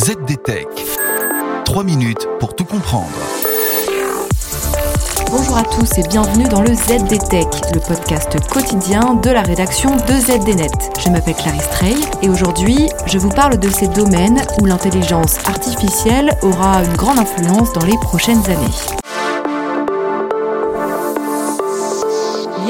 ZDTech. 3 minutes pour tout comprendre. Bonjour à tous et bienvenue dans le ZDTech, le podcast quotidien de la rédaction de ZDNet. Je m'appelle Clarisse Trey et aujourd'hui, je vous parle de ces domaines où l'intelligence artificielle aura une grande influence dans les prochaines années.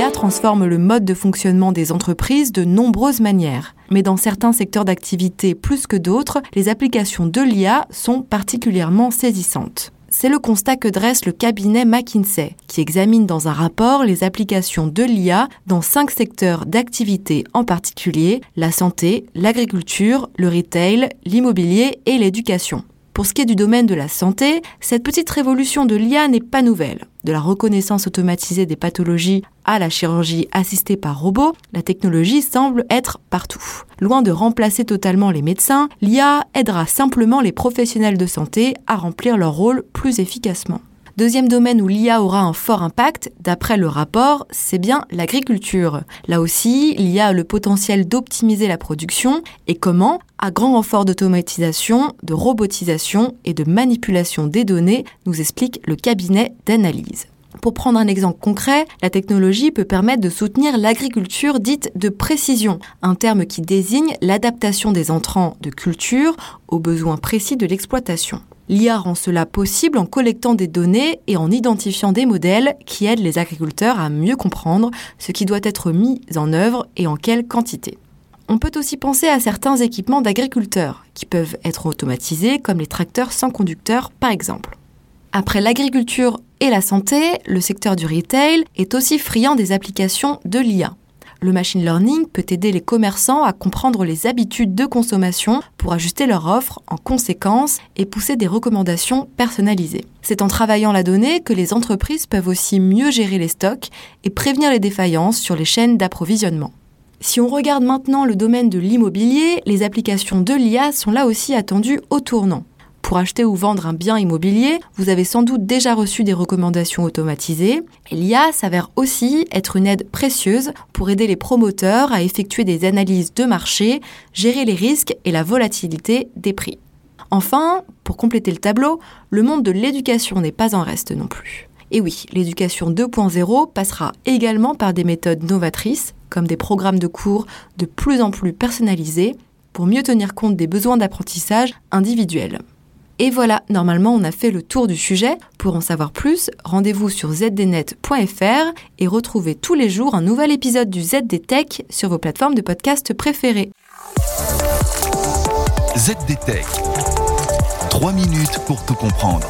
L'IA transforme le mode de fonctionnement des entreprises de nombreuses manières. Mais dans certains secteurs d'activité plus que d'autres, les applications de l'IA sont particulièrement saisissantes. C'est le constat que dresse le cabinet McKinsey, qui examine dans un rapport les applications de l'IA dans cinq secteurs d'activité en particulier, la santé, l'agriculture, le retail, l'immobilier et l'éducation. Pour ce qui est du domaine de la santé, cette petite révolution de l'IA n'est pas nouvelle. De la reconnaissance automatisée des pathologies à la chirurgie assistée par robot, la technologie semble être partout. Loin de remplacer totalement les médecins, l'IA aidera simplement les professionnels de santé à remplir leur rôle plus efficacement. Deuxième domaine où l'IA aura un fort impact, d'après le rapport, c'est bien l'agriculture. Là aussi, l'IA a le potentiel d'optimiser la production et comment? À grand renfort d'automatisation, de robotisation et de manipulation des données, nous explique le cabinet d'analyse. Pour prendre un exemple concret, la technologie peut permettre de soutenir l'agriculture dite de précision, un terme qui désigne l'adaptation des entrants de culture aux besoins précis de l'exploitation. L'IA rend cela possible en collectant des données et en identifiant des modèles qui aident les agriculteurs à mieux comprendre ce qui doit être mis en œuvre et en quelle quantité. On peut aussi penser à certains équipements d'agriculteurs qui peuvent être automatisés comme les tracteurs sans conducteur par exemple. Après l'agriculture et la santé, le secteur du retail est aussi friand des applications de l'IA le machine learning peut aider les commerçants à comprendre les habitudes de consommation pour ajuster leur offre en conséquence et pousser des recommandations personnalisées. C'est en travaillant la donnée que les entreprises peuvent aussi mieux gérer les stocks et prévenir les défaillances sur les chaînes d'approvisionnement. Si on regarde maintenant le domaine de l'immobilier, les applications de l'IA sont là aussi attendues au tournant. Pour acheter ou vendre un bien immobilier, vous avez sans doute déjà reçu des recommandations automatisées. L'IA s'avère aussi être une aide précieuse pour aider les promoteurs à effectuer des analyses de marché, gérer les risques et la volatilité des prix. Enfin, pour compléter le tableau, le monde de l'éducation n'est pas en reste non plus. Et oui, l'éducation 2.0 passera également par des méthodes novatrices, comme des programmes de cours de plus en plus personnalisés, pour mieux tenir compte des besoins d'apprentissage individuels. Et voilà, normalement on a fait le tour du sujet. Pour en savoir plus, rendez-vous sur zdnet.fr et retrouvez tous les jours un nouvel épisode du ZDTech sur vos plateformes de podcast préférées. ZDTech. 3 minutes pour tout comprendre.